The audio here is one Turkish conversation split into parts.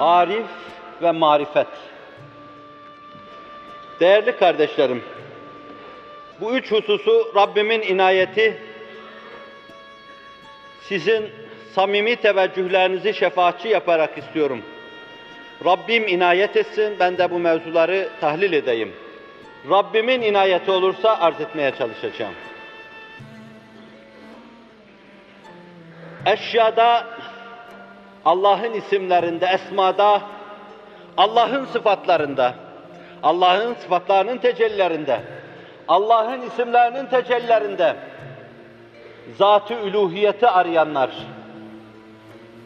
marif ve marifet. Değerli kardeşlerim, bu üç hususu Rabbimin inayeti, sizin samimi teveccühlerinizi şefaatçi yaparak istiyorum. Rabbim inayet etsin, ben de bu mevzuları tahlil edeyim. Rabbimin inayeti olursa arz etmeye çalışacağım. Eşyada, Allah'ın isimlerinde, esmada, Allah'ın sıfatlarında, Allah'ın sıfatlarının tecellilerinde, Allah'ın isimlerinin tecellilerinde zat-ı üluhiyeti arayanlar,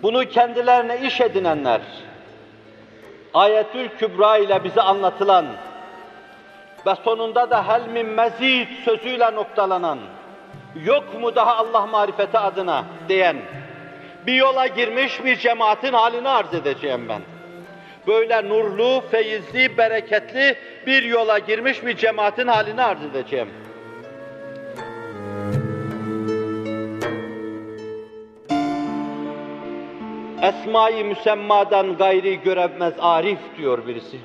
bunu kendilerine iş edinenler, Ayetül Kübra ile bize anlatılan ve sonunda da hel min mezid sözüyle noktalanan, yok mu daha Allah marifeti adına diyen, bir yola girmiş bir cemaatin halini arz edeceğim ben. Böyle nurlu, feyizli, bereketli bir yola girmiş bir cemaatin halini arz edeceğim. Esma-i müsemmadan gayri göremez arif diyor birisi.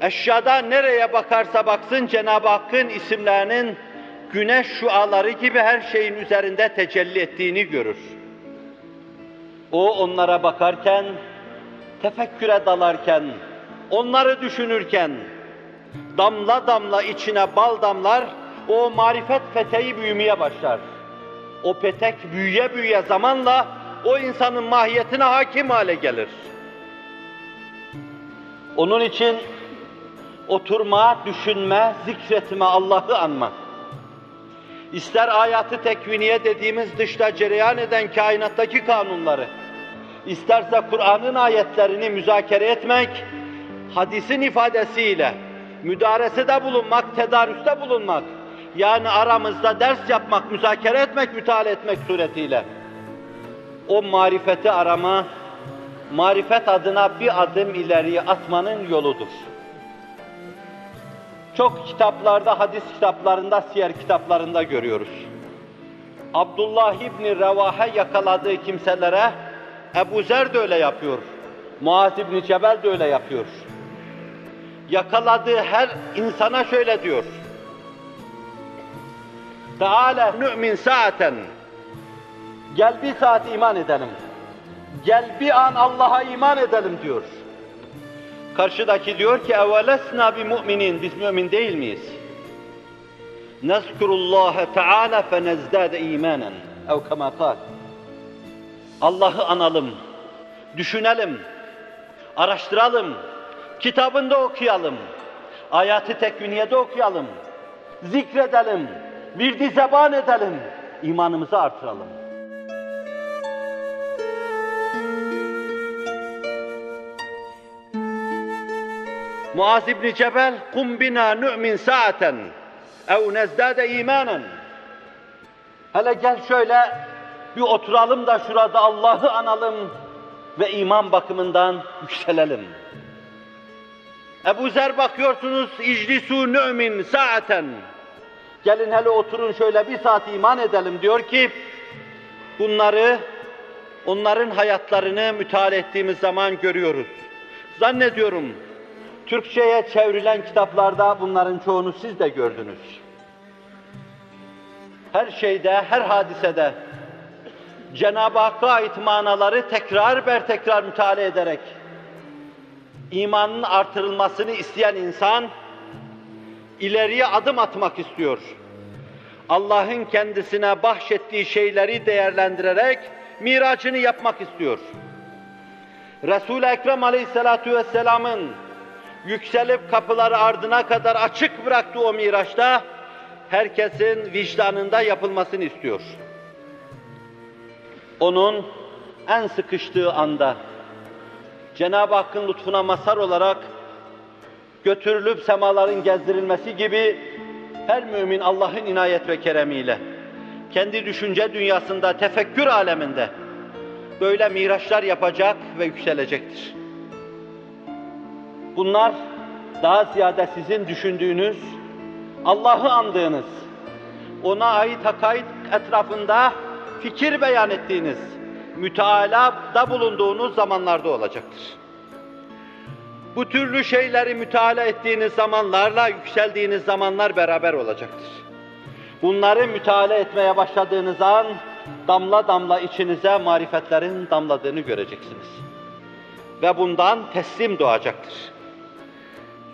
Eşyada nereye bakarsa baksın Cenab-ı Hakk'ın isimlerinin güneş şuaları gibi her şeyin üzerinde tecelli ettiğini görür. O onlara bakarken, tefekküre dalarken, onları düşünürken, damla damla içine bal damlar, o marifet peteği büyümeye başlar. O petek büyüye büyüye zamanla o insanın mahiyetine hakim hale gelir. Onun için oturma, düşünme, zikretme, Allah'ı anma. İster ayatı tekviniye dediğimiz dışta cereyan eden kainattaki kanunları, isterse Kur'an'ın ayetlerini müzakere etmek, hadisin ifadesiyle müdaresede bulunmak, tedarüste bulunmak, yani aramızda ders yapmak, müzakere etmek, müteala etmek suretiyle o marifeti arama, marifet adına bir adım ileriye atmanın yoludur. Çok kitaplarda, hadis kitaplarında, siyer kitaplarında görüyoruz. Abdullah İbni Revahe yakaladığı kimselere Ebu Zer de öyle yapıyor. Muaz İbni Cebel de öyle yapıyor. Yakaladığı her insana şöyle diyor. Teala nü'min saaten. Gel bir saat iman edelim. Gel bir an Allah'a iman edelim diyor. Karşıdaki diyor ki evelesna bi müminin biz mümin değil miyiz? Nezkurullaha Teala fe nezdade imanen. Ev kal. Allah'ı analım, düşünelim, araştıralım, kitabında okuyalım, ayatı tekviniyede okuyalım, zikredelim, bir zeban edelim, imanımızı artıralım. Muaz İbni Cebel, kum bina nu'min saaten ev nezdade imanen. Hele gel şöyle bir oturalım da şurada Allah'ı analım ve iman bakımından yükselelim. Ebu Zer bakıyorsunuz, iclisu nü'min saaten. Gelin hele oturun şöyle bir saat iman edelim diyor ki, bunları, onların hayatlarını müteala ettiğimiz zaman görüyoruz. Zannediyorum, Türkçe'ye çevrilen kitaplarda bunların çoğunu siz de gördünüz. Her şeyde, her hadisede Cenab-ı Hakk'a ait manaları tekrar ber tekrar müteala ederek imanın artırılmasını isteyen insan ileriye adım atmak istiyor. Allah'ın kendisine bahşettiği şeyleri değerlendirerek miracını yapmak istiyor. Resul-i Ekrem Aleyhisselatü Vesselam'ın yükselip kapıları ardına kadar açık bıraktığı o miraçta herkesin vicdanında yapılmasını istiyor. Onun en sıkıştığı anda Cenab-ı Hakk'ın lütfuna mazhar olarak götürülüp semaların gezdirilmesi gibi her mümin Allah'ın inayet ve keremiyle kendi düşünce dünyasında, tefekkür aleminde böyle miraçlar yapacak ve yükselecektir. Bunlar daha ziyade sizin düşündüğünüz, Allah'ı andığınız, ona ait hakaik etrafında fikir beyan ettiğiniz, mütealada bulunduğunuz zamanlarda olacaktır. Bu türlü şeyleri müteala ettiğiniz zamanlarla yükseldiğiniz zamanlar beraber olacaktır. Bunları müteala etmeye başladığınız an damla damla içinize marifetlerin damladığını göreceksiniz. Ve bundan teslim doğacaktır.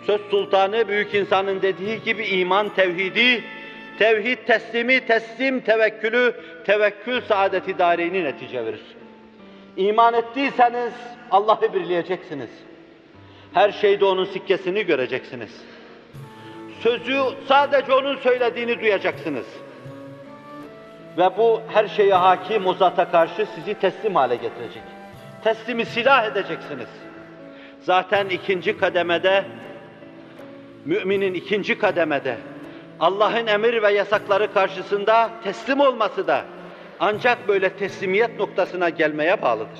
Söz sultanı büyük insanın dediği gibi iman tevhidi, tevhid teslimi, teslim tevekkülü, tevekkül saadeti daireni netice verir. İman ettiyseniz Allah'ı birleyeceksiniz. Her şeyde onun sikkesini göreceksiniz. Sözü sadece onun söylediğini duyacaksınız. Ve bu her şeye hakim o zata karşı sizi teslim hale getirecek. Teslimi silah edeceksiniz. Zaten ikinci kademede, müminin ikinci kademede, Allah'ın emir ve yasakları karşısında teslim olması da ancak böyle teslimiyet noktasına gelmeye bağlıdır.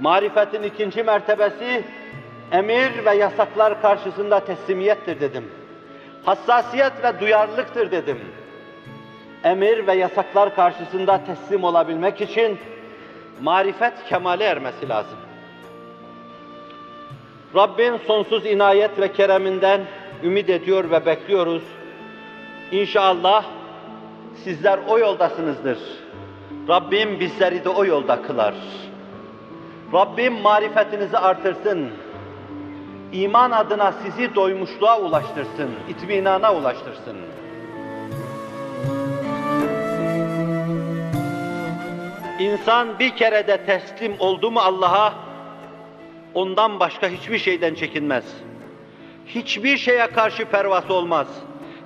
Marifetin ikinci mertebesi, emir ve yasaklar karşısında teslimiyettir dedim. Hassasiyet ve duyarlılıktır dedim. Emir ve yasaklar karşısında teslim olabilmek için marifet kemale ermesi lazım. Rabbin sonsuz inayet ve kereminden ümit ediyor ve bekliyoruz. İnşallah sizler o yoldasınızdır. Rabbim bizleri de o yolda kılar. Rabbim marifetinizi artırsın. İman adına sizi doymuşluğa ulaştırsın, itminana ulaştırsın. İnsan bir kere de teslim oldu mu Allah'a, ondan başka hiçbir şeyden çekinmez. Hiçbir şeye karşı pervası olmaz.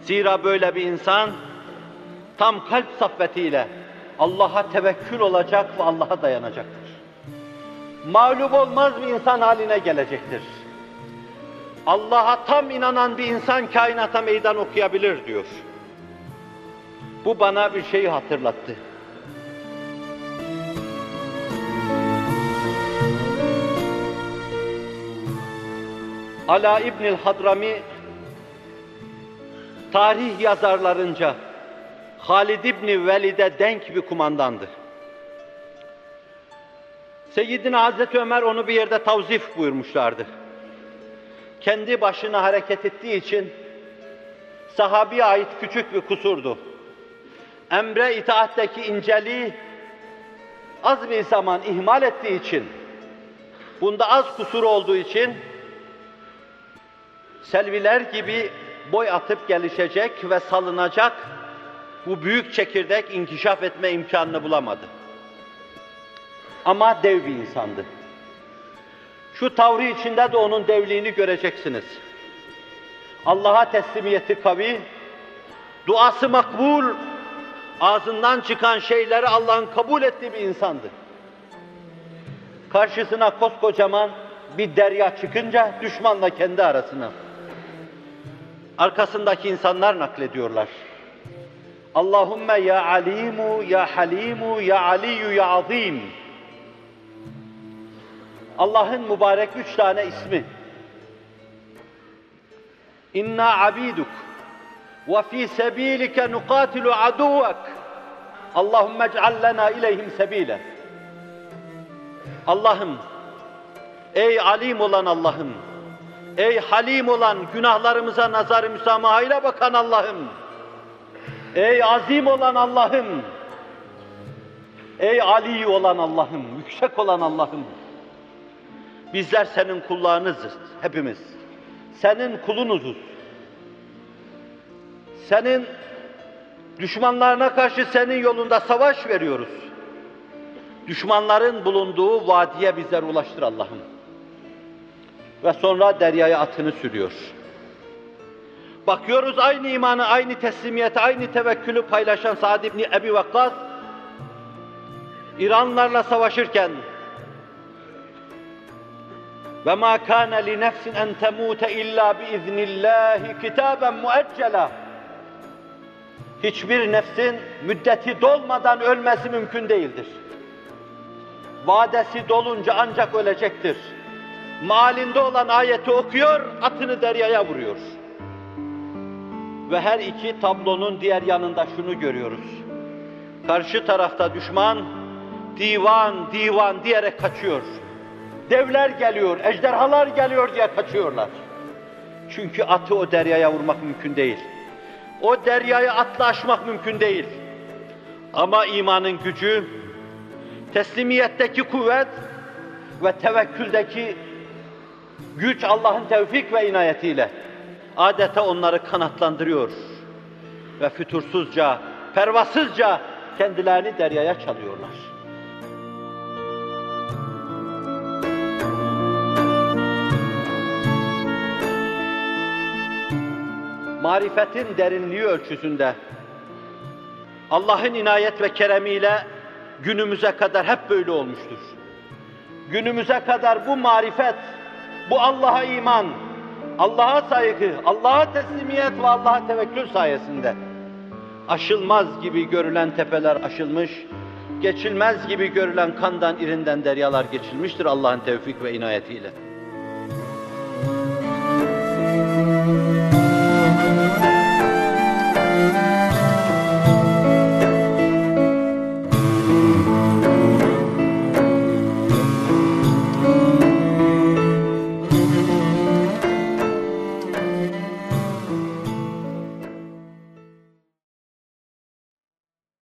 Zira böyle bir insan tam kalp saffetiyle Allah'a tevekkül olacak ve Allah'a dayanacaktır. Mağlup olmaz bir insan haline gelecektir. Allah'a tam inanan bir insan kainata meydan okuyabilir diyor. Bu bana bir şeyi hatırlattı. Ala İbnül Hadrami tarih yazarlarınca Halid İbni Velid'e denk bir kumandandı. Seyyidina Hazreti Ömer onu bir yerde tavzif buyurmuşlardı. Kendi başına hareket ettiği için sahabiye ait küçük bir kusurdu. Emre itaatteki inceliği az bir zaman ihmal ettiği için, bunda az kusur olduğu için selviler gibi boy atıp gelişecek ve salınacak bu büyük çekirdek inkişaf etme imkanını bulamadı. Ama dev bir insandı. Şu tavrı içinde de onun devliğini göreceksiniz. Allah'a teslimiyeti kavi, duası makbul, ağzından çıkan şeyleri Allah'ın kabul ettiği bir insandı. Karşısına koskocaman bir derya çıkınca düşmanla kendi arasına. Arkasındaki insanlar naklediyorlar. Allahümme ya alimu ya halimu ya aliyu ya azim. Allah'ın mübarek üç tane ismi. İnna abiduk ve fi sebilike nukatilu aduvek. Allahümme ec'al lena ileyhim sebile. Allah'ım, ey alim olan Allah'ım, ey halim olan günahlarımıza nazar-ı müsamahayla bakan Allah'ım, ey azim olan Allah'ım, ey ali olan Allah'ım, yüksek olan Allah'ım, Bizler senin kullarınızız hepimiz. Senin kulunuzuz. Senin düşmanlarına karşı senin yolunda savaş veriyoruz. Düşmanların bulunduğu vadiye bizler ulaştır Allah'ım. Ve sonra deryaya atını sürüyor. Bakıyoruz aynı imanı, aynı teslimiyeti, aynı tevekkülü paylaşan Sa'd ibn Ebi Vakkas, İranlarla savaşırken ve ma kana li nefsin en temute illa bi iznillahi kitaben mueccela. Hiçbir nefsin müddeti dolmadan ölmesi mümkün değildir. Vadesi dolunca ancak ölecektir. Malinde olan ayeti okuyor, atını deryaya vuruyor. Ve her iki tablonun diğer yanında şunu görüyoruz. Karşı tarafta düşman, divan divan diyerek kaçıyor. Devler geliyor, ejderhalar geliyor diye kaçıyorlar. Çünkü atı o deryaya vurmak mümkün değil. O deryayı atla aşmak mümkün değil. Ama imanın gücü, teslimiyetteki kuvvet ve tevekküldeki güç Allah'ın tevfik ve inayetiyle adeta onları kanatlandırıyor ve fütursuzca, pervasızca kendilerini deryaya çalıyorlar. Marifetin derinliği ölçüsünde Allah'ın inayet ve keremiyle günümüze kadar hep böyle olmuştur. Günümüze kadar bu marifet, bu Allah'a iman, Allah'a saygı, Allah'a teslimiyet ve Allah'a tevekkül sayesinde aşılmaz gibi görülen tepeler aşılmış, geçilmez gibi görülen kandan irinden deryalar geçilmiştir Allah'ın tevfik ve inayetiyle.